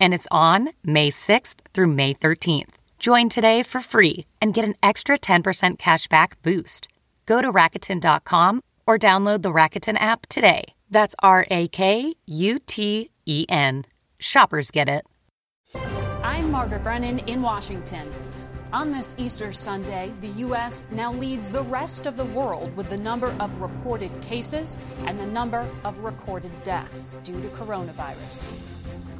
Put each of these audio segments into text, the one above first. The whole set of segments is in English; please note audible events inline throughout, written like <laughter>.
and it's on May 6th through May 13th. Join today for free and get an extra 10% cashback boost. Go to Rakuten.com or download the Rakuten app today. That's R A K U T E N. Shoppers get it. I'm Margaret Brennan in Washington. On this Easter Sunday, the U.S. now leads the rest of the world with the number of reported cases and the number of recorded deaths due to coronavirus.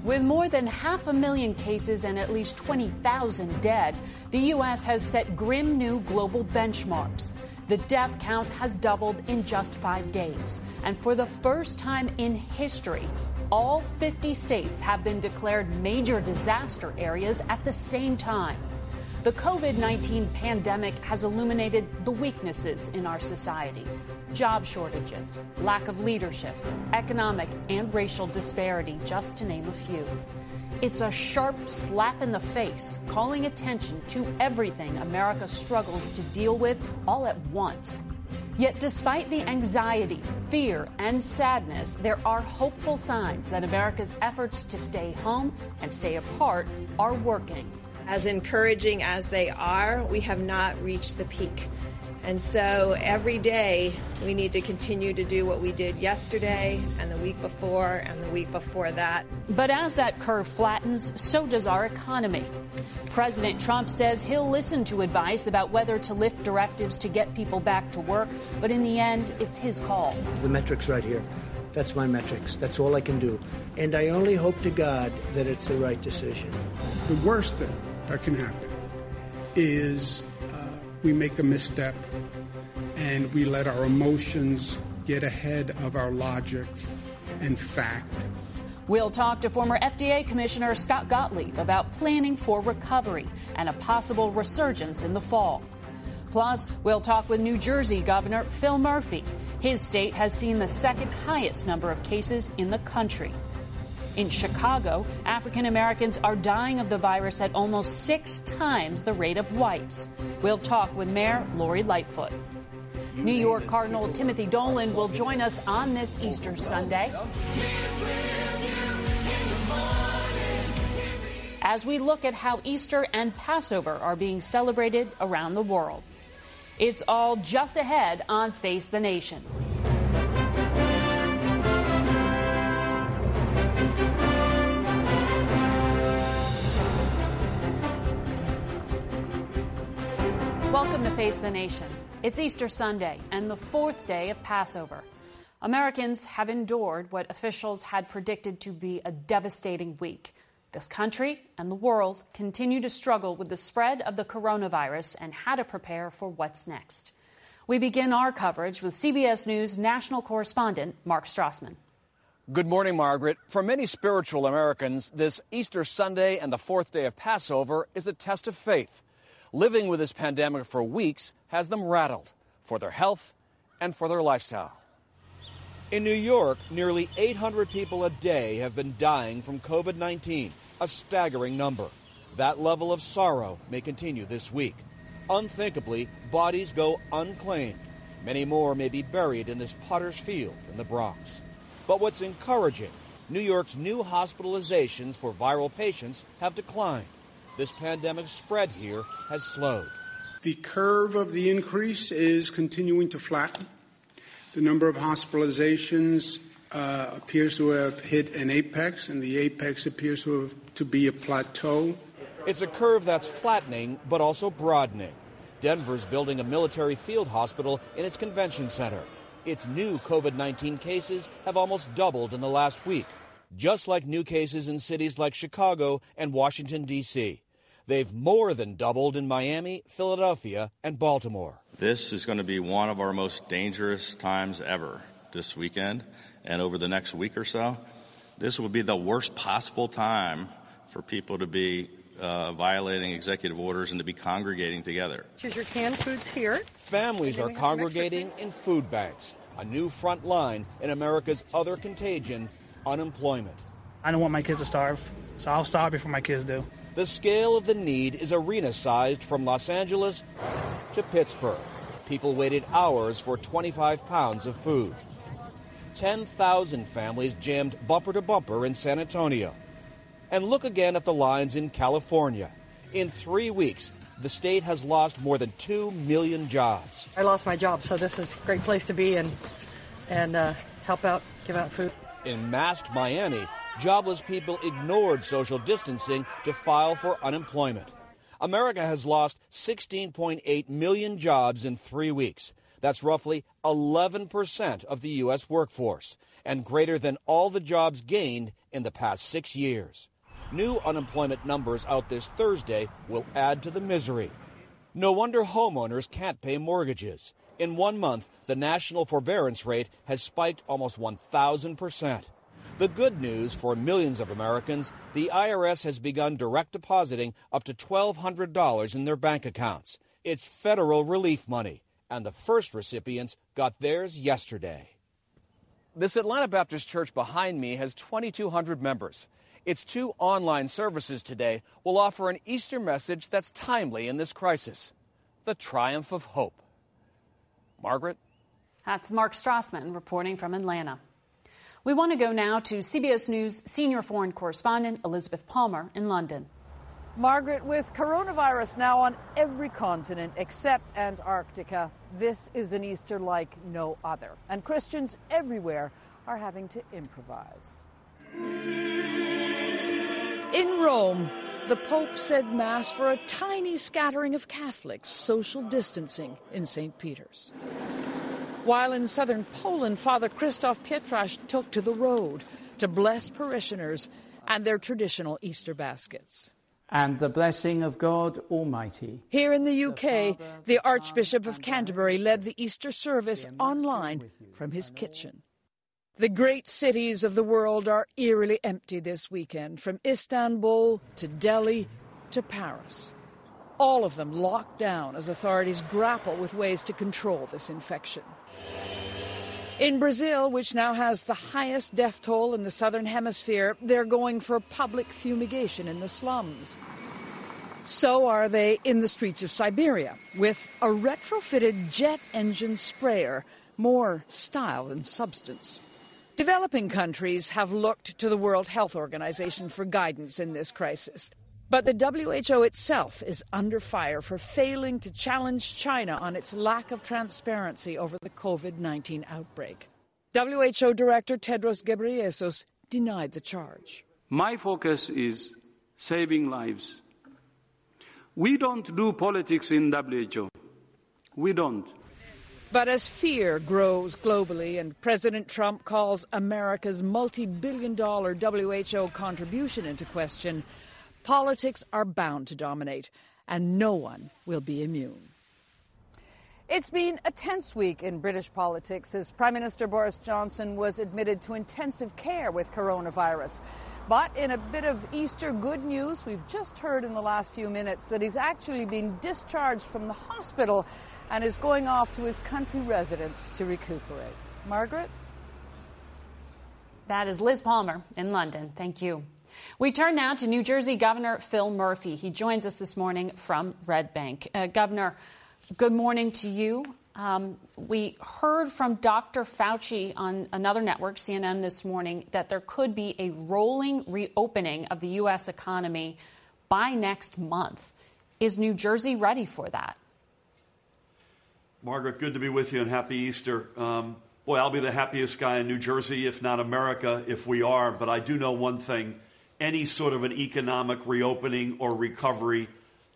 With more than half a million cases and at least 20,000 dead, the U.S. has set grim new global benchmarks. The death count has doubled in just five days. And for the first time in history, all 50 states have been declared major disaster areas at the same time. The COVID 19 pandemic has illuminated the weaknesses in our society job shortages, lack of leadership, economic and racial disparity, just to name a few. It's a sharp slap in the face, calling attention to everything America struggles to deal with all at once. Yet, despite the anxiety, fear, and sadness, there are hopeful signs that America's efforts to stay home and stay apart are working. As encouraging as they are, we have not reached the peak. And so every day we need to continue to do what we did yesterday and the week before and the week before that. But as that curve flattens, so does our economy. President Trump says he'll listen to advice about whether to lift directives to get people back to work, but in the end, it's his call. The metrics right here. That's my metrics. That's all I can do. And I only hope to God that it's the right decision. The worst thing that can happen is we make a misstep and we let our emotions get ahead of our logic and fact. We'll talk to former FDA Commissioner Scott Gottlieb about planning for recovery and a possible resurgence in the fall. Plus, we'll talk with New Jersey Governor Phil Murphy. His state has seen the second highest number of cases in the country. In Chicago, African Americans are dying of the virus at almost six times the rate of whites. We'll talk with Mayor Lori Lightfoot. New York Cardinal Timothy Dolan will join us on this Easter Sunday. As we look at how Easter and Passover are being celebrated around the world. It's all just ahead on Face the Nation. To Face the Nation. It's Easter Sunday and the fourth day of Passover. Americans have endured what officials had predicted to be a devastating week. This country and the world continue to struggle with the spread of the coronavirus and how to prepare for what's next. We begin our coverage with CBS News national correspondent Mark Strassmann. Good morning, Margaret. For many spiritual Americans, this Easter Sunday and the fourth day of Passover is a test of faith. Living with this pandemic for weeks has them rattled for their health and for their lifestyle. In New York, nearly 800 people a day have been dying from COVID 19, a staggering number. That level of sorrow may continue this week. Unthinkably, bodies go unclaimed. Many more may be buried in this potter's field in the Bronx. But what's encouraging, New York's new hospitalizations for viral patients have declined this pandemic spread here has slowed. The curve of the increase is continuing to flatten. The number of hospitalizations uh, appears to have hit an apex, and the apex appears to, have, to be a plateau. It's a curve that's flattening but also broadening. Denver's building a military field hospital in its convention center. Its new COVID 19 cases have almost doubled in the last week, just like new cases in cities like Chicago and Washington, D.C. They've more than doubled in Miami, Philadelphia, and Baltimore. This is going to be one of our most dangerous times ever this weekend and over the next week or so. This will be the worst possible time for people to be uh, violating executive orders and to be congregating together. Here's your canned foods here. Families are congregating in food banks, a new front line in America's other contagion, unemployment. I don't want my kids to starve, so I'll starve before my kids do. The scale of the need is arena sized from Los Angeles to Pittsburgh. People waited hours for 25 pounds of food. 10,000 families jammed bumper to bumper in San Antonio. And look again at the lines in California. In three weeks, the state has lost more than 2 million jobs. I lost my job, so this is a great place to be and, and uh, help out, give out food. In masked Miami, jobless people ignored social distancing to file for unemployment. America has lost 16.8 million jobs in three weeks. That's roughly 11% of the U.S. workforce, and greater than all the jobs gained in the past six years. New unemployment numbers out this Thursday will add to the misery. No wonder homeowners can't pay mortgages. In one month, the national forbearance rate has spiked almost 1,000%. The good news for millions of Americans the IRS has begun direct depositing up to $1,200 in their bank accounts. It's federal relief money, and the first recipients got theirs yesterday. This Atlanta Baptist church behind me has 2,200 members. Its two online services today will offer an Easter message that's timely in this crisis the triumph of hope. Margaret? That's Mark Strassmann reporting from Atlanta. We want to go now to CBS News senior foreign correspondent Elizabeth Palmer in London. Margaret, with coronavirus now on every continent except Antarctica, this is an Easter like no other. And Christians everywhere are having to improvise. In Rome, the Pope said Mass for a tiny scattering of Catholics, social distancing in St. Peter's. While in southern Poland, Father Krzysztof Pietrasz took to the road to bless parishioners and their traditional Easter baskets. And the blessing of God Almighty. Here in the UK, the Archbishop of Canterbury led the Easter service online from his kitchen. The great cities of the world are eerily empty this weekend, from Istanbul to Delhi to Paris. All of them locked down as authorities grapple with ways to control this infection. In Brazil, which now has the highest death toll in the southern hemisphere, they're going for public fumigation in the slums. So are they in the streets of Siberia, with a retrofitted jet engine sprayer, more style than substance. Developing countries have looked to the World Health Organization for guidance in this crisis. But the WHO itself is under fire for failing to challenge China on its lack of transparency over the COVID 19 outbreak. WHO Director Tedros Ghebreyesus denied the charge. My focus is saving lives. We don't do politics in WHO. We don't. But as fear grows globally and President Trump calls America's multi billion dollar WHO contribution into question, politics are bound to dominate, and no one will be immune. It's been a tense week in British politics as Prime Minister Boris Johnson was admitted to intensive care with coronavirus. But in a bit of Easter good news, we've just heard in the last few minutes that he's actually been discharged from the hospital and is going off to his country residence to recuperate. Margaret? That is Liz Palmer in London. Thank you. We turn now to New Jersey Governor Phil Murphy. He joins us this morning from Red Bank. Uh, Governor, good morning to you. Um, we heard from Dr. Fauci on another network, CNN, this morning, that there could be a rolling reopening of the U.S. economy by next month. Is New Jersey ready for that? Margaret, good to be with you and happy Easter. Um, boy, I'll be the happiest guy in New Jersey, if not America, if we are. But I do know one thing any sort of an economic reopening or recovery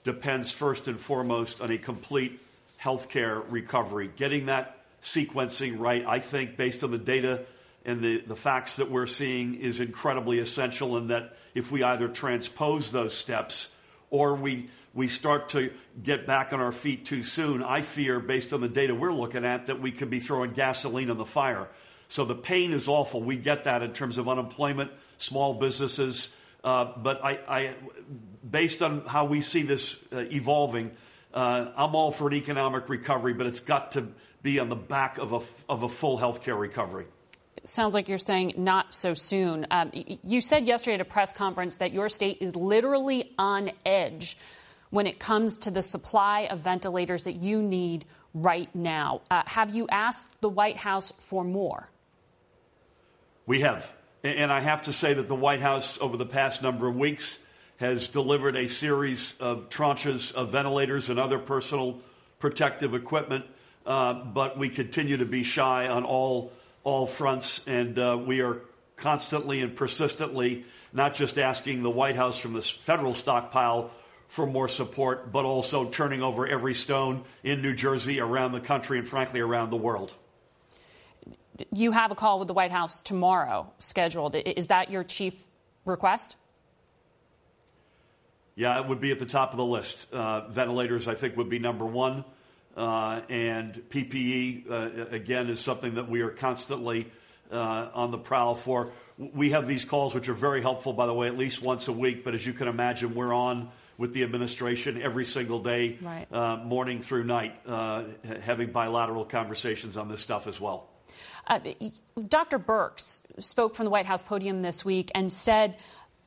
depends first and foremost on a complete healthcare recovery. Getting that sequencing right, I think, based on the data and the, facts that we're seeing, is incredibly essential. And that if we either transpose those steps or we we start to get back on our feet too soon, I fear, based on the data we're looking at, that we could be throwing gasoline on the fire. So the pain is awful. We get that in terms of unemployment, small businesses. Uh, but I, I, based on how we see this uh, evolving, uh, I'm all for an economic recovery, but it's got to be on the back of a, of a full healthcare recovery. Sounds like you're saying not so soon. Um, you said yesterday at a press conference that your state is literally on edge when it comes to the supply of ventilators that you need right now. Uh, have you asked the White House for more? We have. And I have to say that the White House, over the past number of weeks, has delivered a series of tranches of ventilators and other personal protective equipment. Uh, but we continue to be shy on all, all fronts, and uh, we are constantly and persistently not just asking the White House from the federal stockpile for more support, but also turning over every stone in New Jersey, around the country, and frankly, around the world. You have a call with the White House tomorrow scheduled. Is that your chief request? Yeah, it would be at the top of the list. Uh, ventilators, I think, would be number one. Uh, and PPE, uh, again, is something that we are constantly uh, on the prowl for. We have these calls, which are very helpful, by the way, at least once a week. But as you can imagine, we're on with the administration every single day, right. uh, morning through night, uh, having bilateral conversations on this stuff as well. Uh, Dr. Birx spoke from the White House podium this week and said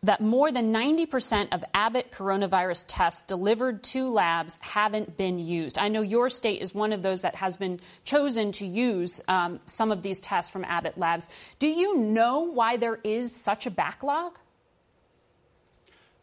that more than 90% of Abbott coronavirus tests delivered to labs haven't been used. I know your state is one of those that has been chosen to use um, some of these tests from Abbott labs. Do you know why there is such a backlog?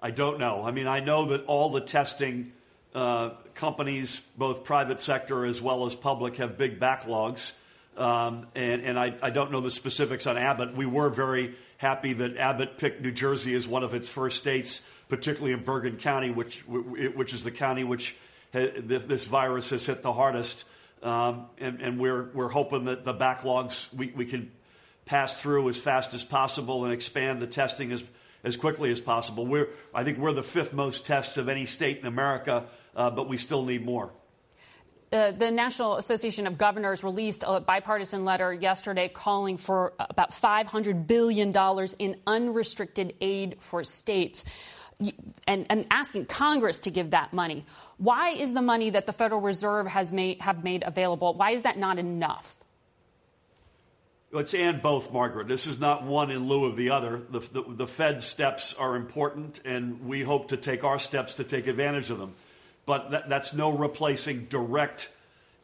I don't know. I mean, I know that all the testing uh, companies, both private sector as well as public, have big backlogs. Um, and, and I, I, don't know the specifics on Abbott. We were very happy that Abbott picked New Jersey as one of its first states, particularly in Bergen County, which, which is the county which this virus has hit the hardest. Um, and, and we're, we're hoping that the backlogs we, we can pass through as fast as possible and expand the testing as as quickly as possible. We're, I think we're the fifth most tests of any state in America, uh, but we still need more. Uh, the National Association of Governors released a bipartisan letter yesterday calling for about $500 billion in unrestricted aid for states. And, and, asking Congress to give that money. Why is the money that the Federal Reserve has made have made available? Why is that not enough? It's and both, Margaret. This is not one in lieu of the other. The, the, the, Fed steps are important, and we hope to take our steps to take advantage of them. But that, that's no replacing direct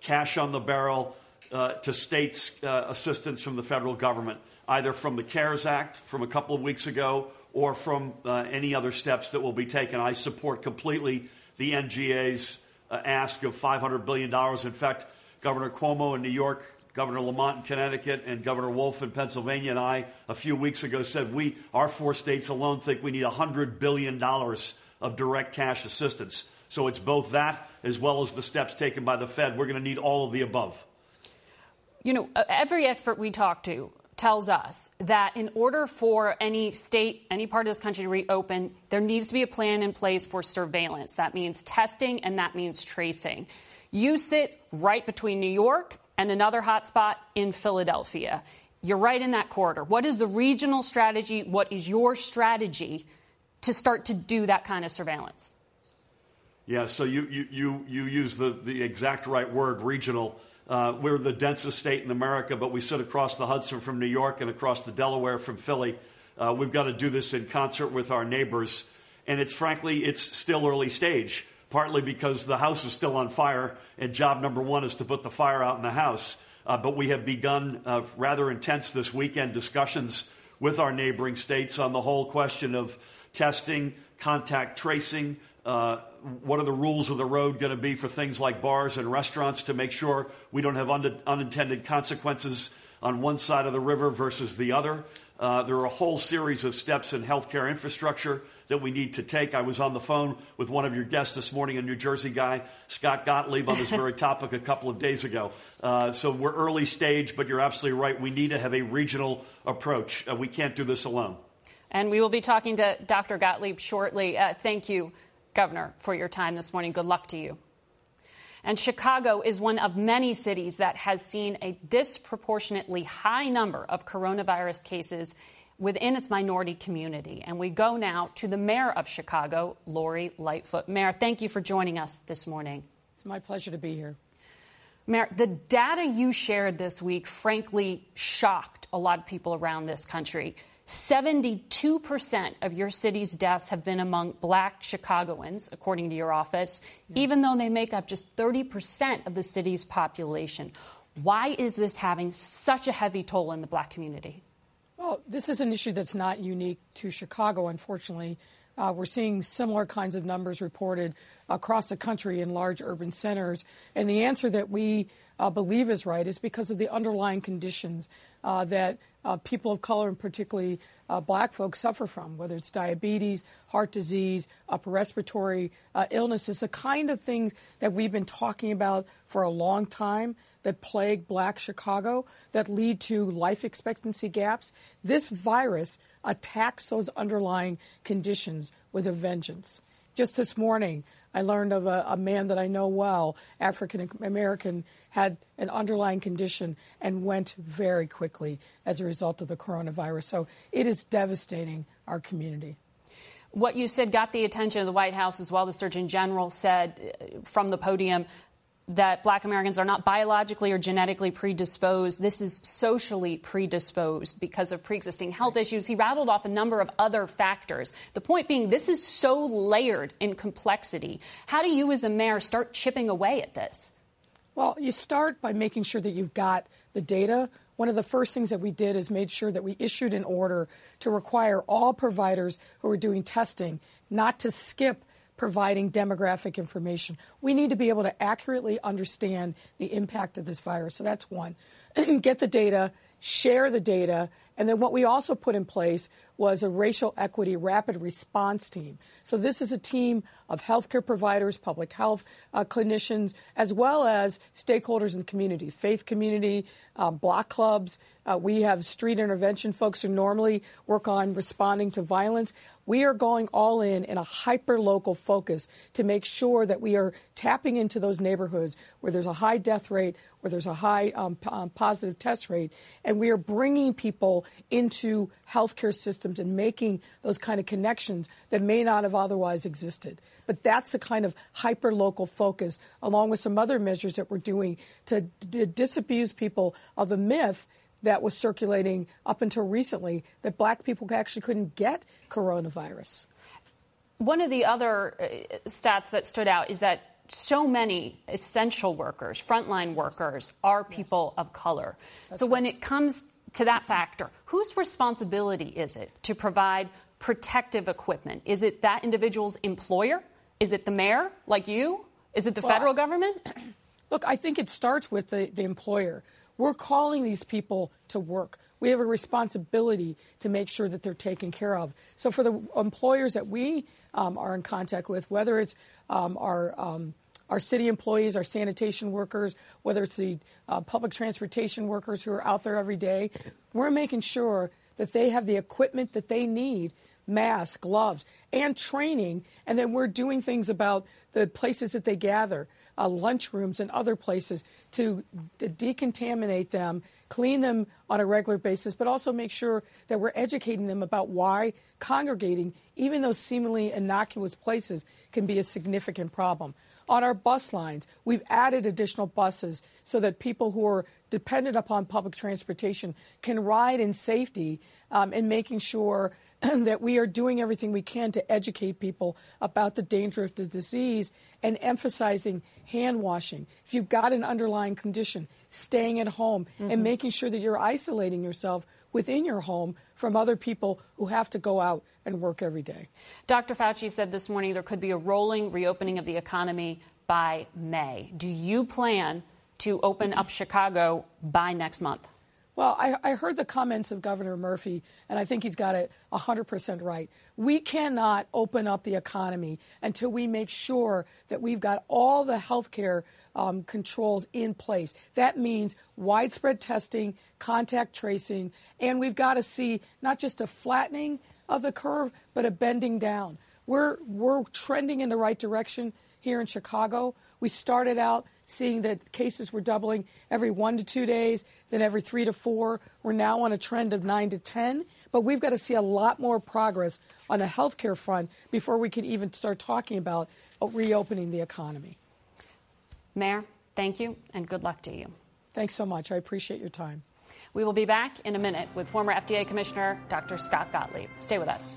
cash on the barrel uh, to states' uh, assistance from the federal government, either from the CARES Act from a couple of weeks ago or from uh, any other steps that will be taken. I support completely the NGA's uh, ask of $500 billion. In fact, Governor Cuomo in New York Governor Lamont in Connecticut and Governor Wolf in Pennsylvania and I a few weeks ago said we, our four states alone, think we need $100 billion of direct cash assistance. So it's both that as well as the steps taken by the Fed. We're going to need all of the above. You know, every expert we talk to tells us that in order for any state, any part of this country to reopen, there needs to be a plan in place for surveillance. That means testing and that means tracing. You sit right between New York and another hotspot in Philadelphia. You're right in that corridor. What is the regional strategy? What is your strategy to start to do that kind of surveillance? Yeah, so you, you, you, you use the, the exact right word, regional. Uh, we're the densest state in America, but we sit across the Hudson from New York and across the Delaware from Philly. Uh, we've got to do this in concert with our neighbors. And it's frankly, it's still early stage partly because the house is still on fire, and job number one is to put the fire out in the house. Uh, but we have begun uh, rather intense this weekend discussions with our neighboring states on the whole question of testing, contact tracing. What are the rules of the road going to be for things like bars and restaurants to make sure we don't have un- unintended consequences on one side of the river versus the other. Uh, there are a whole series of steps in healthcare infrastructure that we need to take. I was on the phone with one of your guests this morning, a New Jersey guy, Scott Gottlieb, on this very <laughs> topic a couple of days ago. Uh, so we're early stage, but you're absolutely right. We need to have a regional approach. Uh, we can't do this alone. And we will be talking to Dr. Gottlieb shortly. Uh, thank you, Governor, for your time this morning. Good luck to you. And Chicago is one of many cities that has seen a disproportionately high number of coronavirus cases within its minority community. And we go now to the mayor of Chicago, Lori Lightfoot. Mayor, thank you for joining us this morning. It's my pleasure to be here. Mayor, the data you shared this week frankly shocked a lot of people around this country. 72% of your city's deaths have been among black Chicagoans, according to your office, yeah. even though they make up just 30% of the city's population. Why is this having such a heavy toll in the black community? Well, this is an issue that's not unique to Chicago, unfortunately. Uh, we're seeing similar kinds of numbers reported across the country in large urban centers. And the answer that we uh, believe is right is because of the underlying conditions uh, that uh, people of color, and particularly uh, black folks, suffer from, whether it's diabetes, heart disease, upper respiratory uh, illnesses, the kind of things that we've been talking about for a long time that plague black Chicago that lead to life expectancy gaps. This virus attacks those underlying conditions with a vengeance. Just this morning, I learned of a, a man that I know well, African American, had an underlying condition and went very quickly as a result of the coronavirus. So it is devastating our community. What you said got the attention of the White House as well. The Surgeon General said uh, from the podium that black Americans are not biologically or genetically predisposed. This is socially predisposed because of pre existing health issues. He rattled off a number of other factors. The point being, this is so layered in complexity. How do you, as a mayor, start chipping away at this? Well, you start by making sure that you've got the data. One of the first things that we did is made sure that we issued an order to require all providers who are doing testing not to skip providing demographic information. We need to be able to accurately understand the impact of this virus. So that's one. <clears throat> Get the data, share the data, and then what we also put in place was a racial equity rapid response team. So this is a team of healthcare providers, public health uh, clinicians, as well as stakeholders in the community, faith community, um, block clubs. Uh, we have street intervention folks who normally work on responding to violence. We are going all in in a hyper local focus to make sure that we are tapping into those neighborhoods where there's a high death rate, where there's a high um, p- um, positive test rate, and we are bringing people into healthcare systems and making those kind of connections that may not have otherwise existed. But that's the kind of hyper local focus, along with some other measures that we're doing to, to disabuse people of the myth that was circulating up until recently that black people actually couldn't get coronavirus. One of the other uh, stats that stood out is that so many essential workers, frontline workers, are people yes. of color. That's so right. when it comes to that factor, whose responsibility is it to provide protective equipment? Is it that individual's employer? Is it the mayor, like you? Is it the well, federal government? <clears throat> Look, I think it starts with the, the employer. We're calling these people to work. We have a responsibility to make sure that they're taken care of. So for the employers that we um, are in contact with, whether it's um, our um, our city employees, our sanitation workers, whether it's the uh, public transportation workers who are out there every day, we're making sure that they have the equipment that they need masks, gloves, and training. And then we're doing things about the places that they gather, uh, lunchrooms and other places, to de- decontaminate them, clean them on a regular basis, but also make sure that we're educating them about why congregating, even those seemingly innocuous places, can be a significant problem. On our bus lines, we've added additional buses so that people who are dependent upon public transportation can ride in safety um, and making sure <clears throat> that we are doing everything we can to educate people about the danger of the disease and emphasizing hand washing. If you've got an underlying condition, staying at home mm-hmm. and making sure that you're isolating yourself within your home from other people who have to go out and work every day. Dr. Fauci said this morning there could be a rolling reopening of the economy by May. Do you plan to open up Chicago by next month? Well, I, I, heard the comments of Governor Murphy, and I think he's got it 100% right. We cannot open up the economy until we make sure that we've got all the health care um, controls in place. That means widespread testing, contact tracing, and we've got to see not just a flattening of the curve, but a bending down. We're, we're trending in the right direction here in Chicago. We started out seeing that cases were doubling every one to two days, then every three to four. We're now on a trend of nine to 10. But we've got to see a lot more progress on the healthcare front before we can even start talking about reopening the economy. Mayor, thank you and good luck to you. Thanks so much. I appreciate your time. We will be back in a minute with former FDA Commissioner Dr. Scott Gottlieb. Stay with us.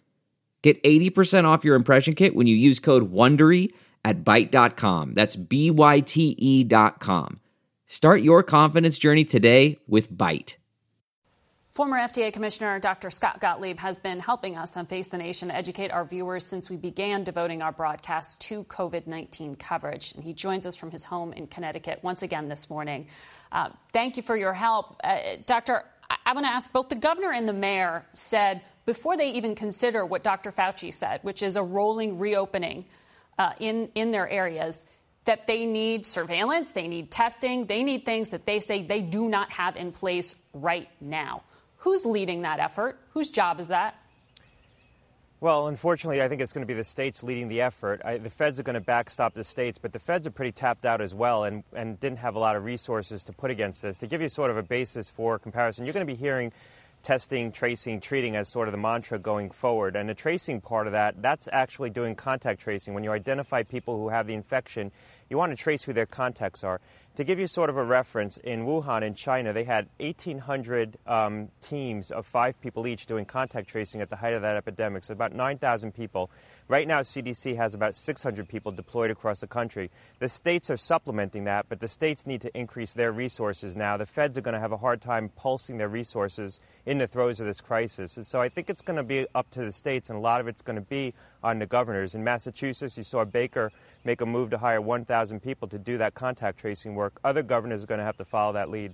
Get 80% off your impression kit when you use code WONDERY at Byte.com. That's B-Y-T-E dot com. Start your confidence journey today with Byte. Former FDA Commissioner Dr. Scott Gottlieb has been helping us on Face the Nation educate our viewers since we began devoting our broadcast to COVID 19 coverage. And he joins us from his home in Connecticut once again this morning. Uh, thank you for your help. Uh, Doctor, I want to ask both the governor and the mayor said before they even consider what Dr. Fauci said, which is a rolling reopening uh, in, in their areas, that they need surveillance, they need testing, they need things that they say they do not have in place right now. Who's leading that effort? Whose job is that? Well, unfortunately, I think it's going to be the states leading the effort. I, the feds are going to backstop the states, but the feds are pretty tapped out as well and, and didn't have a lot of resources to put against this. To give you sort of a basis for comparison, you're going to be hearing testing, tracing, treating as sort of the mantra going forward. And the tracing part of that, that's actually doing contact tracing. When you identify people who have the infection, you want to trace who their contacts are. To give you sort of a reference, in Wuhan, in China, they had 1,800 um, teams of five people each doing contact tracing at the height of that epidemic, so about 9,000 people. Right now, CDC has about 600 people deployed across the country. The states are supplementing that, but the states need to increase their resources now. The feds are going to have a hard time pulsing their resources in the throes of this crisis. And so I think it's going to be up to the states, and a lot of it's going to be on the governors. In Massachusetts, you saw Baker make a move to hire 1,000 people to do that contact tracing work. Other governors are going to have to follow that lead.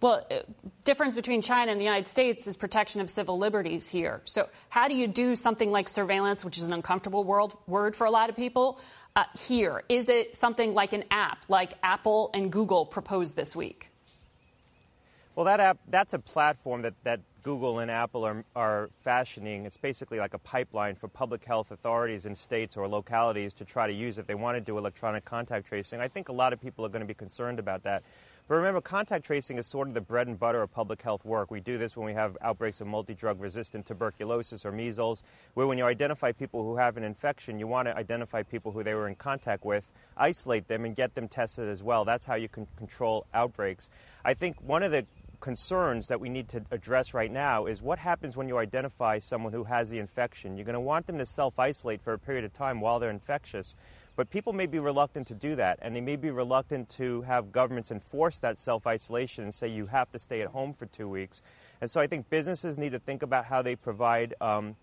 Well, uh, difference between China and the United States is protection of civil liberties here. So, how do you do something like surveillance, which is an uncomfortable world, word for a lot of people, uh, here? Is it something like an app, like Apple and Google proposed this week? Well, that app, that's a platform that, that Google and Apple are, are fashioning. It's basically like a pipeline for public health authorities in states or localities to try to use if they want to do electronic contact tracing. I think a lot of people are going to be concerned about that. But remember, contact tracing is sort of the bread and butter of public health work. We do this when we have outbreaks of multi drug resistant tuberculosis or measles, where when you identify people who have an infection, you want to identify people who they were in contact with, isolate them, and get them tested as well. That's how you can control outbreaks. I think one of the concerns that we need to address right now is what happens when you identify someone who has the infection. You're going to want them to self isolate for a period of time while they're infectious. But people may be reluctant to do that, and they may be reluctant to have governments enforce that self isolation and say you have to stay at home for two weeks. And so I think businesses need to think about how they provide um,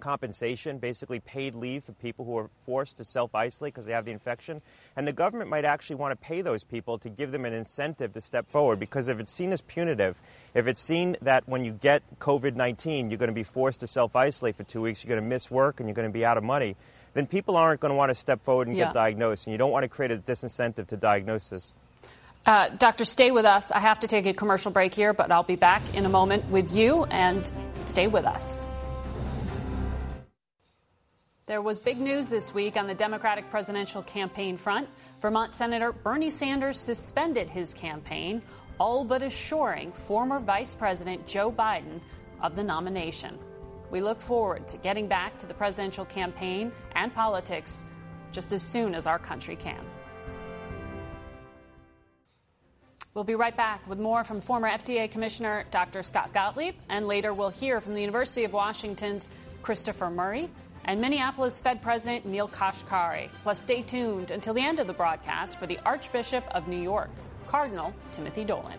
compensation, basically paid leave for people who are forced to self isolate because they have the infection. And the government might actually want to pay those people to give them an incentive to step forward because if it's seen as punitive, if it's seen that when you get COVID 19, you're going to be forced to self isolate for two weeks, you're going to miss work, and you're going to be out of money, then people aren't going to want to step forward and yeah. get diagnosed. And you don't want to create a disincentive to diagnosis. Uh, doctor, stay with us. I have to take a commercial break here, but I'll be back in a moment with you and stay with us. There was big news this week on the Democratic presidential campaign front. Vermont Senator Bernie Sanders suspended his campaign, all but assuring former Vice President Joe Biden of the nomination. We look forward to getting back to the presidential campaign and politics just as soon as our country can. We'll be right back with more from former FDA Commissioner Dr. Scott Gottlieb, and later we'll hear from the University of Washington's Christopher Murray and Minneapolis Fed President Neel Kashkari. Plus, stay tuned until the end of the broadcast for the Archbishop of New York, Cardinal Timothy Dolan.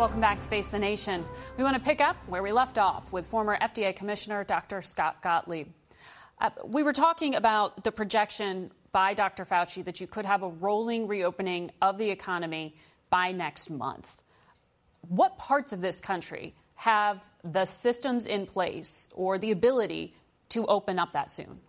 Welcome back to Face the Nation. We want to pick up where we left off with former FDA Commissioner Dr. Scott Gottlieb. Uh, we were talking about the projection by Dr. Fauci that you could have a rolling reopening of the economy by next month. What parts of this country have the systems in place or the ability to open up that soon?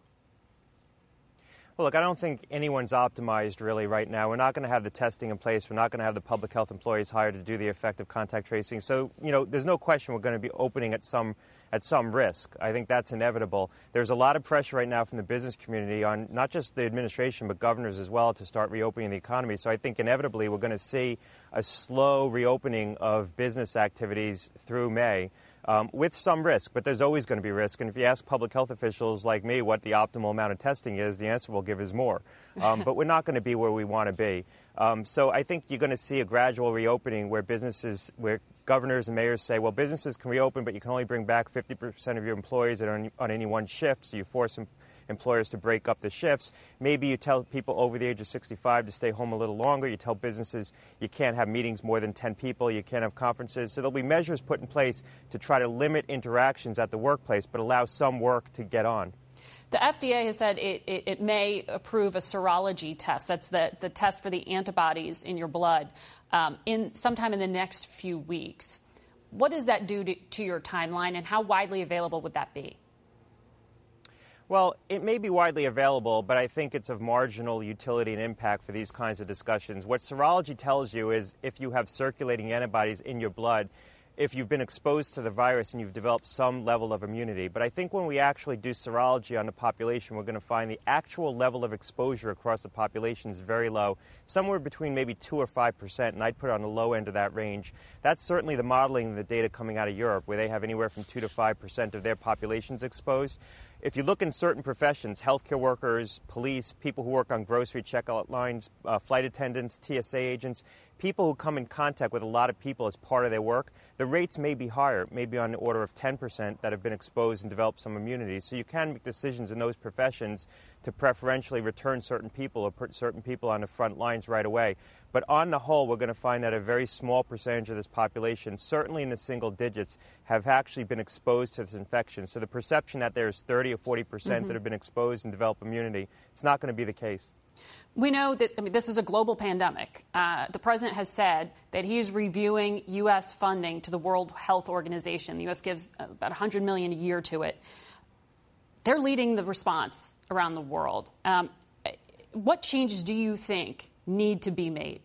Well, look, I don't think anyone's optimized really right now. We're not going to have the testing in place. We're not going to have the public health employees hired to do the effective contact tracing. So, you know, there's no question we're going to be opening at some at some risk. I think that's inevitable. There's a lot of pressure right now from the business community on not just the administration but governors as well to start reopening the economy. So I think inevitably we're going to see a slow reopening of business activities through May um, with some risk, but there's always going to be risk. And if you ask public health officials like me what the optimal amount of testing is, the answer we'll give is more. <laughs> Um, but we're not going to be where we want to be. Um, so I think you're going to see a gradual reopening where businesses, where governors and mayors say, well, businesses can reopen, but you can only bring back 50% of your employees on, on any one shift. So you force them employers to break up the shifts. Maybe you tell people over the age of 65 to stay home a little longer. You tell businesses you can't have meetings more than 10 people. You can't have conferences. So there'll be measures put in place to try to limit interactions at the workplace, but allow some work to get on. The FDA has said it, it, it, may approve a serology test. That's the, the test for the antibodies in your blood um, in sometime in the next few weeks. What does that do to, to your timeline, and how widely available would that be? Well, it may be widely available, but I think it's of marginal utility and impact for these kinds of discussions. What serology tells you is if you have circulating antibodies in your blood, if you've been exposed to the virus and you've developed some level of immunity. But I think when we actually do serology on the population, we're going to find the actual level of exposure across the population is very low, somewhere between maybe 2 or 5 percent, and I'd put it on the low end of that range. That's certainly the modeling and the data coming out of Europe, where they have anywhere from 2 to 5 percent of their populations exposed. If you look in certain professions, healthcare workers, police, people who work on grocery checkout lines, uh, flight attendants, TSA agents, people who come in contact with a lot of people as part of their work, the rates may be higher, maybe on the order of 10% that have been exposed and developed some immunity. So you can make decisions in those professions to preferentially return certain people or put certain people on the front lines right away. But on the whole, we're going to find that a very small percentage of this population, certainly in the single digits, have actually been exposed to this infection. So the perception that there's 30 or 40 percent mm-hmm. that have been exposed and developed immunity, it's not going to be the case. We know that I mean, this is a global pandemic. Uh, the president has said that he is reviewing U.S. funding to the World Health Organization. The U.S. gives about 100 million a year to it they're leading the response around the world. Um, what changes do you think need to be made?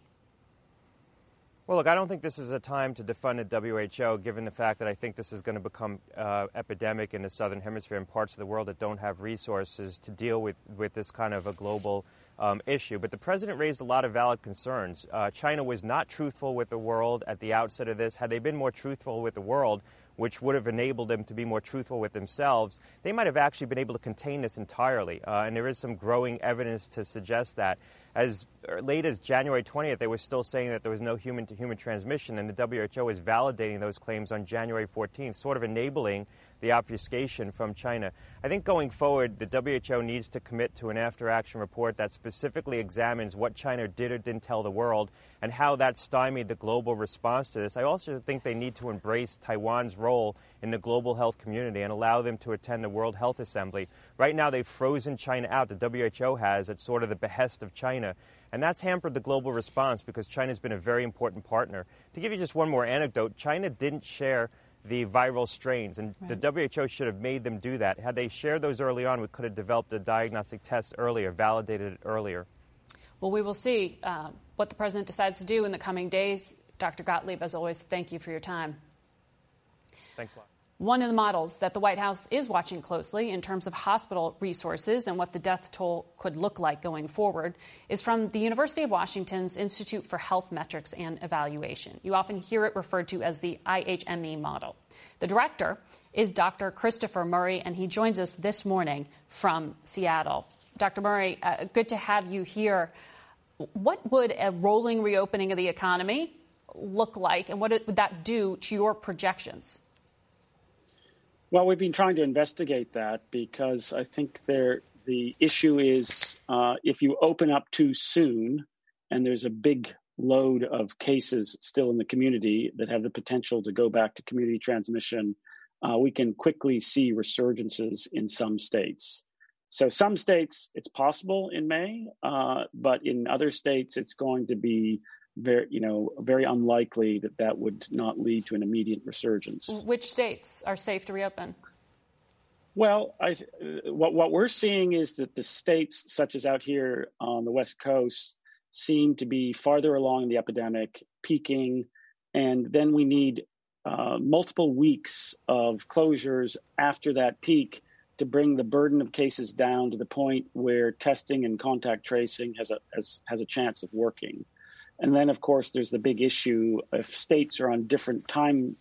Well, look, I don't think this is a time to defund the WHO, given the fact that I think this is going to become uh, epidemic in the southern hemisphere and parts of the world that don't have resources to deal with, with this kind of a global um, issue. But the president raised a lot of valid concerns. Uh, China was not truthful with the world at the outset of this. Had they been more truthful with the world, which would have enabled them to be more truthful with themselves, they might have actually been able to contain this entirely. Uh, and there is some growing evidence to suggest that. As late as January 20th, they were still saying that there was no human to human transmission, and the WHO is validating those claims on January 14th, sort of enabling the obfuscation from China. I think going forward, the WHO needs to commit to an after action report that specifically examines what China did or didn't tell the world and how that stymied the global response to this. I also think they need to embrace Taiwan's role in the global health community and allow them to attend the World Health Assembly. Right now, they've frozen China out. The WHO has at sort of the behest of China. And that's hampered the global response because China's been a very important partner. To give you just one more anecdote, China didn't share the viral strains, and right. the WHO should have made them do that. Had they shared those early on, we could have developed a diagnostic test earlier, validated it earlier. Well, we will see uh, what the president decides to do in the coming days. Dr. Gottlieb, as always, thank you for your time. Thanks a lot. One of the models that the White House is watching closely in terms of hospital resources and what the death toll could look like going forward is from the University of Washington's Institute for Health Metrics and Evaluation. You often hear it referred to as the IHME model. The director is Dr. Christopher Murray, and he joins us this morning from Seattle. Dr. Murray, uh, good to have you here. What would a rolling reopening of the economy look like, and what would that do to your projections? Well, we've been trying to investigate that because I think there the issue is uh, if you open up too soon and there's a big load of cases still in the community that have the potential to go back to community transmission, uh, we can quickly see resurgences in some states. So some states it's possible in May, uh, but in other states it's going to be very, you know, very unlikely that that would not lead to an immediate resurgence. Which states are safe to reopen? Well, I, what what we're seeing is that the states, such as out here on the west coast, seem to be farther along in the epidemic, peaking, and then we need uh, multiple weeks of closures after that peak to bring the burden of cases down to the point where testing and contact tracing has a has, has a chance of working. And then, of course, there's the big issue if states are on different time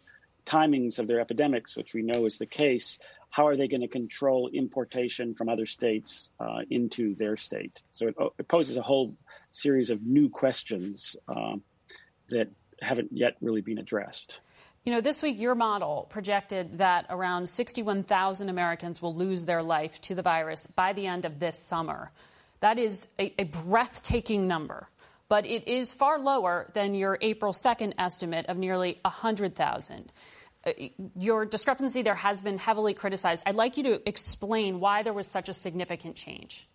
timings of their epidemics, which we know is the case. How are they going to control importation from other states uh, into their state? So it, it, poses a whole series of new questions uh, that haven't yet really been addressed. You know, this week your model projected that around 61,000 Americans will lose their life to the virus by the end of this summer. That is a, a breathtaking number but it is far lower than your April 2nd estimate of nearly 100,000. Uh, your discrepancy there has been heavily criticized. I'd like you to explain why there was such a significant change.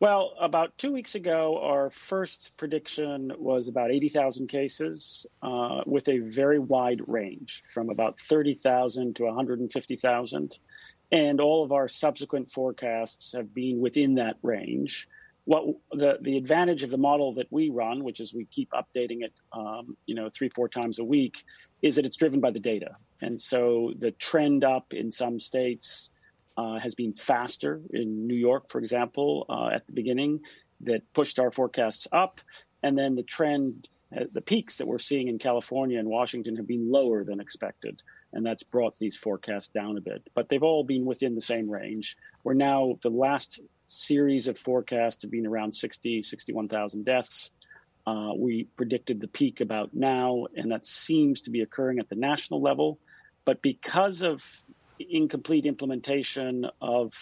Well, about two weeks ago, our first prediction was about 80,000 cases uh, with a very wide range from about 30,000 to 150,000. And all of our subsequent forecasts have been within that range what the the advantage of the model that we run, which is we keep updating it, um, you know, three four times a week, is that it's driven by the data, and so the trend up in some states uh, has been faster. In New York, for example, uh, at the beginning, that pushed our forecasts up, and then the trend. Uh, the peaks that we're seeing in California and Washington have been lower than expected, and that's brought these forecasts down a bit. But they've all been within the same range. We're now the last series of forecasts to being around 60, 61,000 deaths. Uh, we predicted the peak about now, and that seems to be occurring at the national level. But because of incomplete implementation of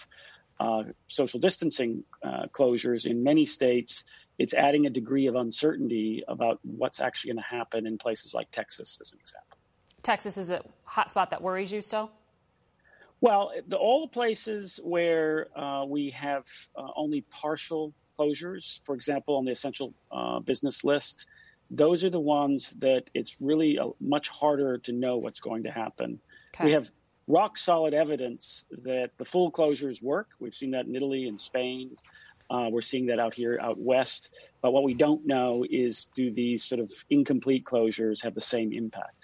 uh, social distancing uh, closures in many states, it's adding a degree of uncertainty about what's actually going to happen in places like Texas, as an example. Texas is a hotspot that worries you still? Well, the, all the places where uh, we have uh, only partial closures, for example, on the essential uh, business list, those are the ones that it's really a, much harder to know what's going to happen. Okay. We have rock solid evidence that the full closures work. We've seen that in Italy and Spain. Uh, we're seeing that out here, out west. But what we don't know is do these sort of incomplete closures have the same impact?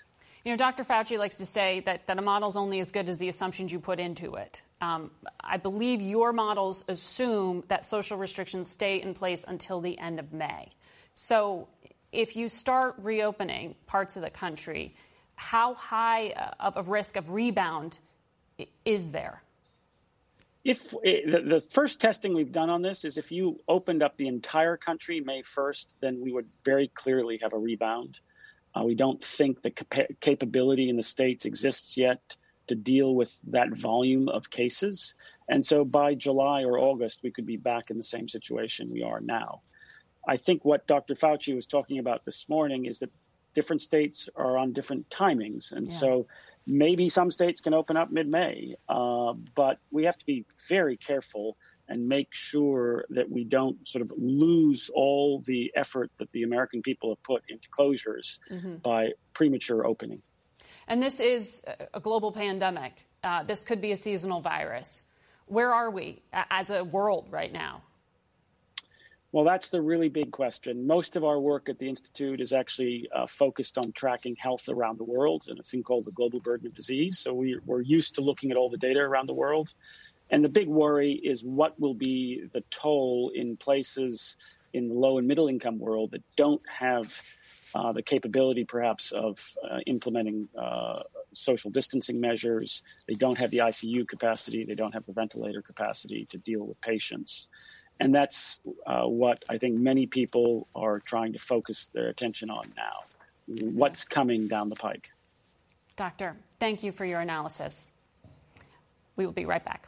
You know, Dr. Fauci likes to say that, that a model is only as good as the assumptions you put into it. Um, I believe your models assume that social restrictions stay in place until the end of May. So if you start reopening parts of the country, how high of a risk of rebound is there? If eh, the, first testing we've done on this is if you opened up the entire country May 1st, then we would very clearly have a rebound. Uh, we don't think the cap- capability in the states exists yet to deal with that volume of cases. And so by July or August, we could be back in the same situation we are now. I think what Dr. Fauci was talking about this morning is that different states are on different timings. And yeah. so maybe some states can open up mid May, uh, but we have to be very careful and make sure that we don't sort of lose all the effort that the American people have put into closures mm-hmm. by premature opening. And this is a global pandemic. Uh, this could be a seasonal virus. Where are we as a world right now? Well, that's the really big question. Most of our work at the Institute is actually uh, focused on tracking health around the world and a thing called the global burden of disease. So we, we're used to looking at all the data around the world. And the big worry is what will be the toll in places in the low and middle income world that don't have uh, the capability, perhaps, of uh, implementing uh, social distancing measures. They don't have the ICU capacity. They don't have the ventilator capacity to deal with patients. And that's uh, what I think many people are trying to focus their attention on now. What's coming down the pike? Doctor, thank you for your analysis. We will be right back.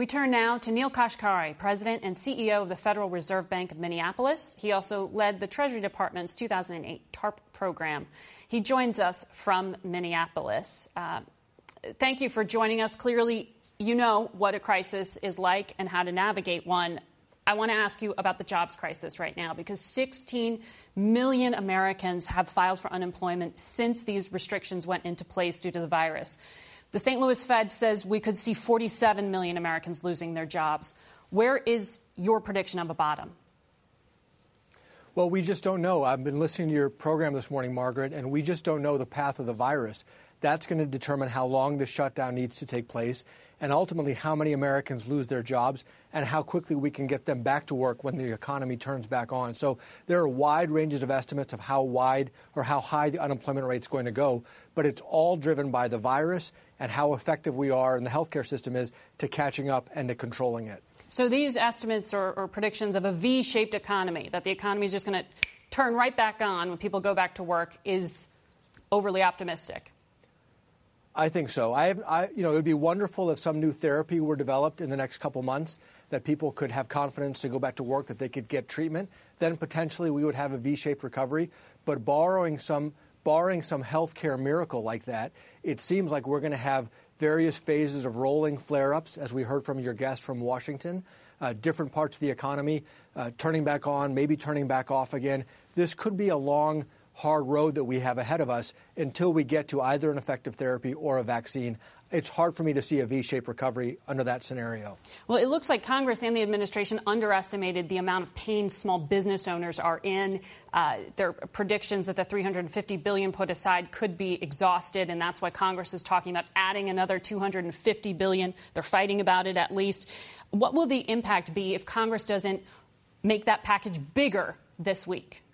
We turn now to Neel Kashkari, President and CEO of the Federal Reserve Bank of Minneapolis. He also led the Treasury Department's 2008 TARP program. He joins us from Minneapolis. Uh, thank you for joining us. Clearly, you know what a crisis is like and how to navigate one. I want to ask you about the jobs crisis right now because 16 million Americans have filed for unemployment since these restrictions went into place due to the virus. The St. Louis Fed says we could see 47 million Americans losing their jobs. Where is your prediction of a bottom? Well, we just don't know. I've been listening to your program this morning, Margaret, and we just don't know the path of the virus. That's going to determine how long the shutdown needs to take place and ultimately how many Americans lose their jobs and how quickly we can get them back to work when the economy turns back on. So there are wide ranges of estimates of how wide or how high the unemployment rate is going to go, but it's all driven by the virus and how effective we are and the healthcare system is to catching up and to controlling it. So these estimates or, or predictions of a V-shaped economy, that the economy is just going to turn right back on when people go back to work, is overly optimistic. I think so. I, have, I, you know, it would be wonderful if some new therapy were developed in the next couple months that people could have confidence to go back to work, that they could get treatment. Then potentially we would have a V-shaped recovery. But borrowing some, barring some healthcare miracle like that, it seems like we're going to have various phases of rolling flare-ups, as we heard from your guest from Washington. Uh, different parts of the economy uh, turning back on, maybe turning back off again. This could be a long hard road that we have ahead of us until we get to either an effective therapy or a vaccine. It's hard for me to see a V shaped recovery under that scenario. Well, it looks like Congress and the administration underestimated the amount of pain small business owners are in. Uh, there are predictions that the 350 billion put aside could be exhausted, and that's why Congress is talking about adding another 250 billion. They're fighting about it at least. What will the impact be if Congress doesn't make that package bigger this week?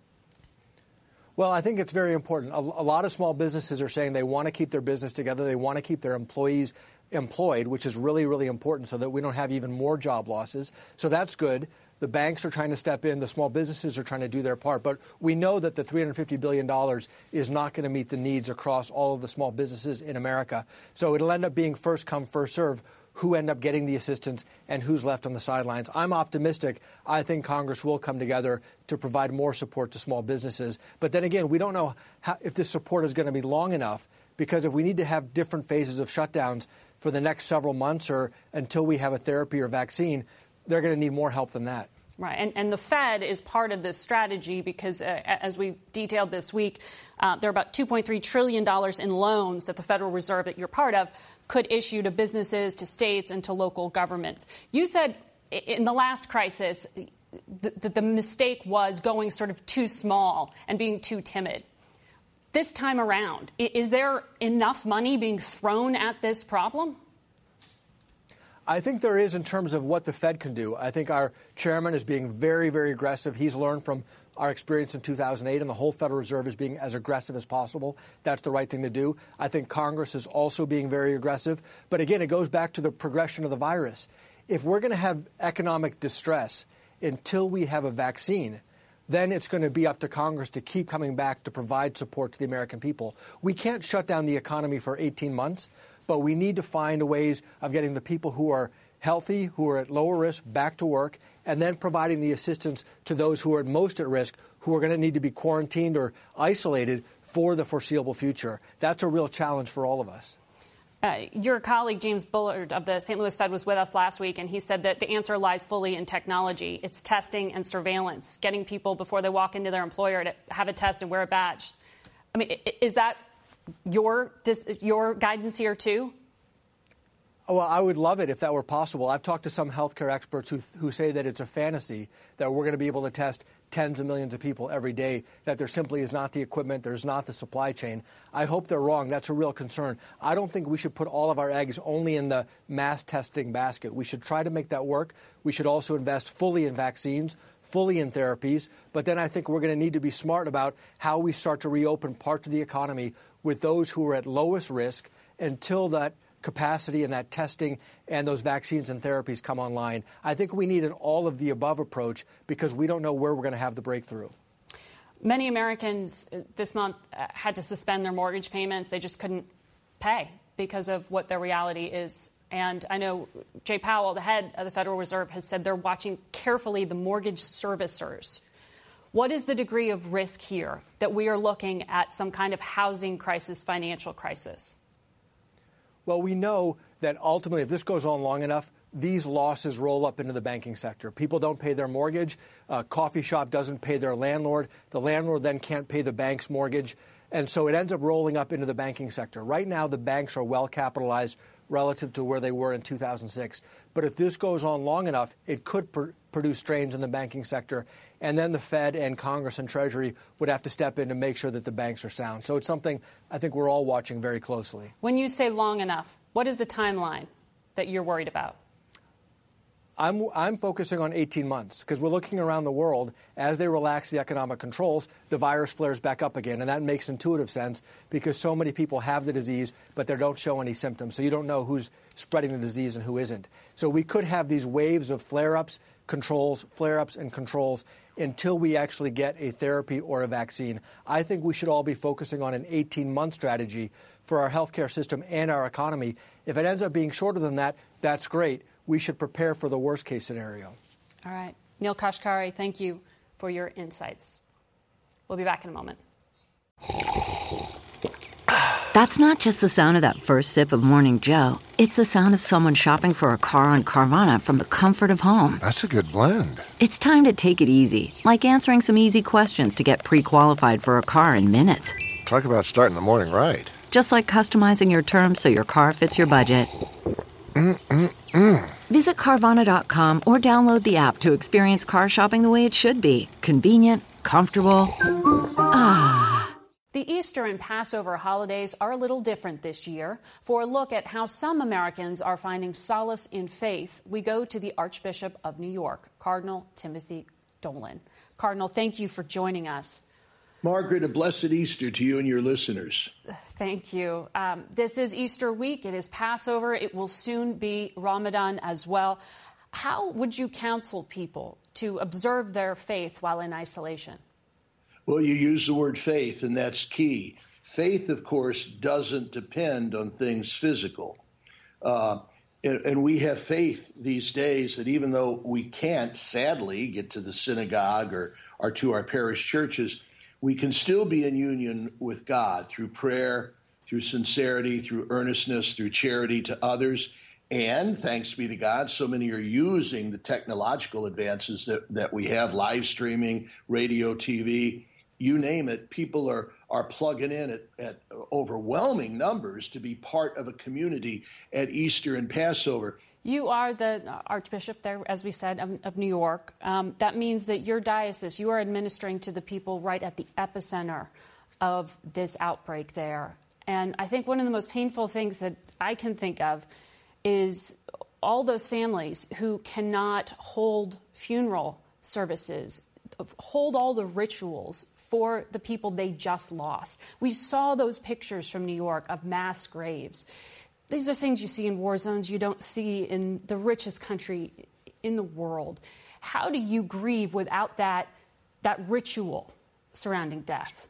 Well, I think it's very important. A, a, lot of small businesses are saying they want to keep their business together. They want to keep their employees employed, which is really, really important so that we don't have even more job losses. So that's good. The banks are trying to step in. The small businesses are trying to do their part. But we know that the $350 billion is not going to meet the needs across all of the small businesses in America. So it'll end up being first come, first serve who end up getting the assistance and who's left on the sidelines. I'm optimistic. I think Congress will come together to provide more support to small businesses. But then again, we don't know how, if this support is going to be long enough because if we need to have different phases of shutdowns for the next several months or until we have a therapy or vaccine, they're going to need more help than that. Right, and, and the Fed is part of this strategy because, uh, as we detailed this week, uh, there are about $2.3 trillion in loans that the Federal Reserve, that you're part of, could issue to businesses, to states, and to local governments. You said in the last crisis that the, the mistake was going sort of too small and being too timid. this time around, is there enough money being thrown at this problem? I think there is in terms of what the Fed can do. I think our chairman is being very, very aggressive. He's learned from our experience in 2008, and the whole Federal Reserve is being as aggressive as possible. That's the right thing to do. I think Congress is also being very aggressive. But again, it goes back to the progression of the virus. If we're going to have economic distress until we have a vaccine, then it's going to be up to Congress to keep coming back to provide support to the American people. We can't shut down the economy for 18 months, but we need to find ways of getting the people who are healthy, who are at lower risk, back to work, and then providing the assistance to those who are most at risk, who are going to need to be quarantined or isolated for the foreseeable future. That's a real challenge for all of us. Uh, your colleague James Bullard of the St. Louis Fed was with us last week, and he said that the answer lies fully in technology. It's testing and surveillance, getting people before they walk into their employer to have a test and wear a badge. I mean, is that your your guidance here too? Well, I would love it if that were possible. I've talked to some healthcare experts who, who say that it's a fantasy that we're going to be able to test tens of millions of people every day, that there simply is not the equipment, there's not the supply chain. I hope they're wrong. That's a real concern. I don't think we should put all of our eggs only in the mass testing basket. We should try to make that work. We should also invest fully in vaccines, fully in therapies. But then I think we're going to need to be smart about how we start to reopen parts of the economy with those who are at lowest risk until that capacity and that testing and those vaccines and therapies come online. I think we need an all of the above approach because we don't know where we're going to have the breakthrough. Many Americans uh, this month uh, had to suspend their mortgage payments. They just couldn't pay because of what their reality is. And I know Jay Powell, the head of the Federal Reserve, has said they're watching carefully the mortgage servicers. What is the degree of risk here that we are looking at some kind of housing crisis, financial crisis? Well, we know that ultimately, if this goes on long enough, these losses roll up into the banking sector. People don't pay their mortgage. A coffee shop doesn't pay their landlord. The landlord then can't pay the bank's mortgage. And so it ends up rolling up into the banking sector. Right now, the banks are well capitalized relative to where they were in 2006. But if this goes on long enough, it could pr- produce strains in the banking sector. And then the Fed and Congress and Treasury would have to step in to make sure that the banks are sound. So it's something I think we're all watching very closely. When you say long enough, what is the timeline that you're worried about? I'm, I'm focusing on 18 months because we're looking around the world as they relax the economic controls, the virus flares back up again. And that makes intuitive sense because so many people have the disease, but they don't show any symptoms. So you don't know who's spreading the disease and who isn't. So we could have these waves of flare ups, controls, flare ups, and controls until we actually get a therapy or a vaccine. I think we should all be focusing on an 18 month strategy for our healthcare system and our economy. If it ends up being shorter than that, that's great we should prepare for the worst case scenario. All right. Neel Kashkari, thank you for your insights. We'll be back in a moment. That's not just the sound of that first sip of Morning Joe. It's the sound of someone shopping for a car on Carvana from the comfort of home. That's a good blend. It's time to take it easy, like answering some easy questions to get pre qualified for a car in minutes. Talk about starting the morning right. Just like customizing your terms so your car fits your budget. Mm-mm-mm. Visit Carvana.com or download the app to experience car shopping the way it should be convenient, comfortable. Ah. The Easter and Passover holidays are a little different this year. For a look at how some Americans are finding solace in faith, we go to the Archbishop of New York, Cardinal Timothy Dolan. Cardinal, thank you for joining us. Margaret, a blessed Easter to you and your listeners. Thank you. Um, this is Easter week. It is Passover. It will soon be Ramadan as well. How would you counsel people to observe their faith while in isolation? Well, you use the word faith, and that's key. Faith, of course, doesn't depend on things physical. Uh, and, and we have faith these days that even though we can't, sadly, get to the synagogue or, or to our parish churches, we can still be in union with God through prayer, through sincerity, through earnestness, through charity to others. And thanks be to God, so many are using the technological advances that, that we have live streaming, radio, TV, you name it. People are, are plugging in at, at overwhelming numbers to be part of a community at Easter and Passover. You are the Archbishop there, as we said, of, of New York. Um, that means that your diocese, you are administering to the people right at the epicenter of this outbreak there. And I think one of the most painful things that I can think of is all those families who cannot hold funeral services, hold all the rituals for the people they just lost. We saw those pictures from New York of mass graves. These are things you see in war zones you don't see in the richest country in the world. How do you grieve without that, that ritual surrounding death?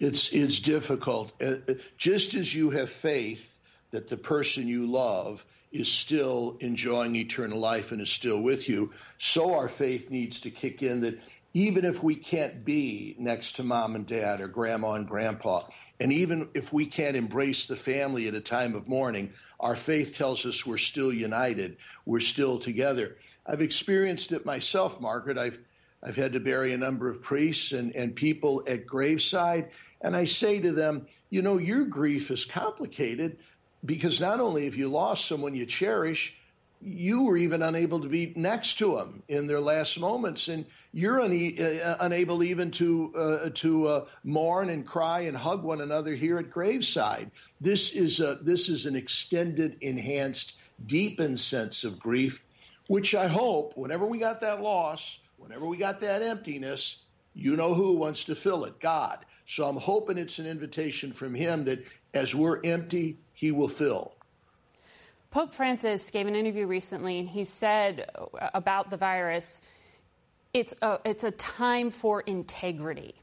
It's, it's difficult. Uh, uh, just as you have faith that the person you love is still enjoying eternal life and is still with you, so our faith needs to kick in that even if we can't be next to mom and dad or grandma and grandpa, and even if we can't embrace the family at a time of mourning, our faith tells us we're still united, we're still together. I've experienced it myself, Margaret. I've I've had to bury a number of priests and, and people at graveside, and I say to them, you know, your grief is complicated because not only have you lost someone you cherish, you were even unable to be next to them in their last moments, and you're une- uh, unable even to uh, to uh, mourn and cry and hug one another here at graveside. This is a this is an extended, enhanced, deepened sense of grief, which I hope, whenever we got that loss, whenever we got that emptiness, you know who wants to fill it, God. So I'm hoping it's an invitation from Him that as we're empty, He will fill. Pope Francis gave an interview recently, and he said about the virus, it's a, it's a time for integrity.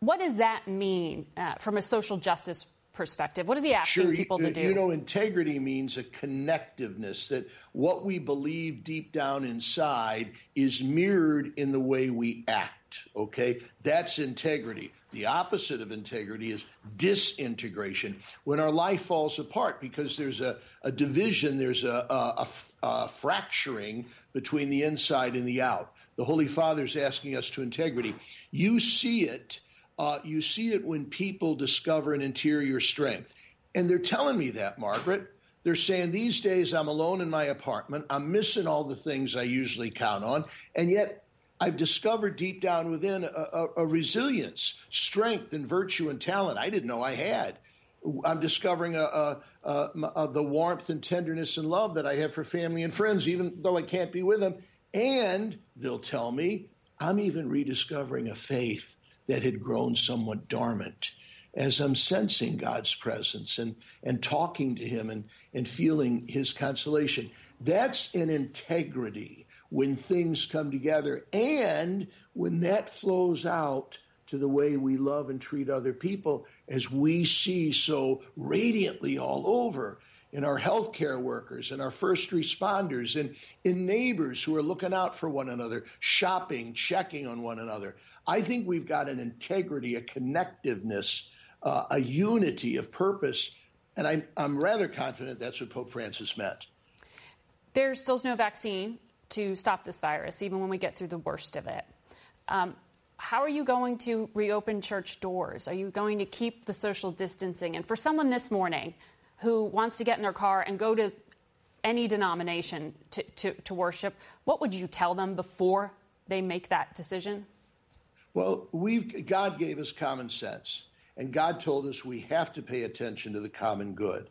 What does that mean uh, from a social justice perspective? What is he asking sure, people to do? You know, integrity means a connectiveness that what we believe deep down inside is mirrored in the way we act. Okay, that's integrity. The opposite of integrity is disintegration. When our life falls apart because there's a, a division, there's a, fracturing between the inside and the out. The Holy Father is asking us to integrity. You see it. Uh, you see it when people discover an interior strength. And they're telling me that, Margaret. They're saying these days I'm alone in my apartment. I'm missing all the things I usually count on. And yet I've discovered deep down within a, a, a, resilience, strength, and virtue and talent I didn't know I had. I'm discovering a, the warmth and tenderness and love that I have for family and friends, even though I can't be with them. And they'll tell me I'm even rediscovering a faith that had grown somewhat dormant as I'm sensing God's presence and, and talking to Him and, and feeling His consolation. That's an integrity when things come together and when that flows out to the way we love and treat other people as we see so radiantly all over in our healthcare workers and our first responders and in neighbors who are looking out for one another, shopping, checking on one another. I think we've got an integrity, a connectiveness, uh, a unity of purpose. And I'm, I'm rather confident that's what Pope Francis meant. There still is no vaccine to stop this virus, even when we get through the worst of it. Um, how are you going to reopen church doors? Are you going to keep the social distancing? And for someone this morning who wants to get in their car and go to any denomination to, to, to worship, what would you tell them before they make that decision? Well, we've God gave us common sense, and God told us we have to pay attention to the common good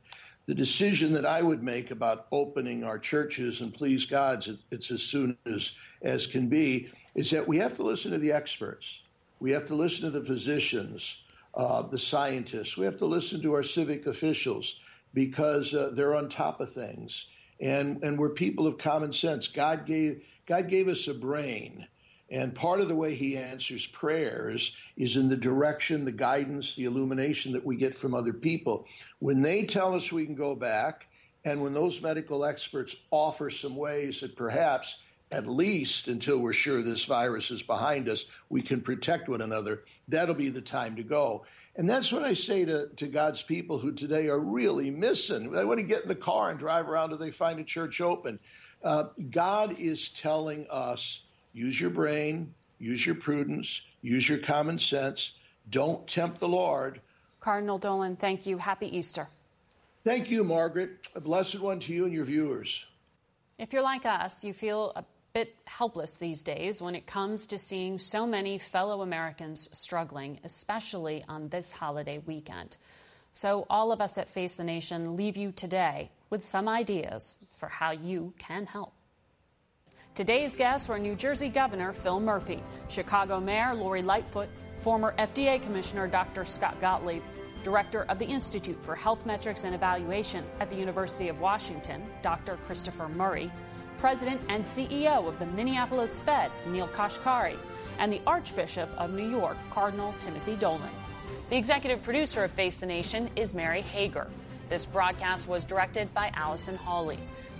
the decision that I would make about opening our churches and please God, it's as soon as, as can be, is that we have to listen to the experts. We have to listen to the physicians, uh, the scientists. We have to listen to our civic officials because uh, they're on top of things. And, and we're people of common sense. God gave, God gave us a brain and part of the way he answers prayers is in the direction, the guidance, the illumination that we get from other people. When they tell us we can go back, and when those medical experts offer some ways that perhaps, at least until we're sure this virus is behind us, we can protect one another, that'll be the time to go. And that's what I say to, to God's people who today are really missing. They want to get in the car and drive around till they find a church open. Uh, God is telling us Use your brain, use your prudence, use your common sense. Don't tempt the Lord. Cardinal Dolan, thank you. Happy Easter. Thank you, Margaret. A blessed one to you and your viewers. If you're like us, you feel a bit helpless these days when it comes to seeing so many fellow Americans struggling, especially on this holiday weekend. So, all of us at Face the Nation leave you today with some ideas for how you can help. Today's guests were New Jersey Governor Phil Murphy, Chicago Mayor Lori Lightfoot, former FDA Commissioner Dr. Scott Gottlieb, Director of the Institute for Health Metrics and Evaluation at the University of Washington, Dr. Christopher Murray, President and CEO of the Minneapolis Fed, Neel Kashkari, and the Archbishop of New York, Cardinal Timothy Dolan. The executive producer of Face the Nation is Mary Hager. This broadcast was directed by Allison Hawley.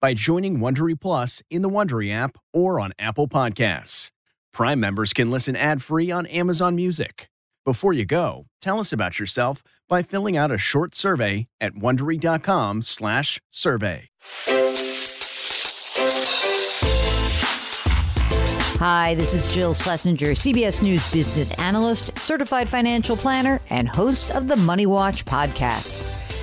by joining Wondery Plus in the Wondery app or on Apple Podcasts. Prime members can listen ad-free on Amazon Music. Before you go, tell us about yourself by filling out a short survey at wondery.com/survey. Hi, this is Jill Schlesinger, CBS News business analyst, certified financial planner, and host of the Money Watch podcast.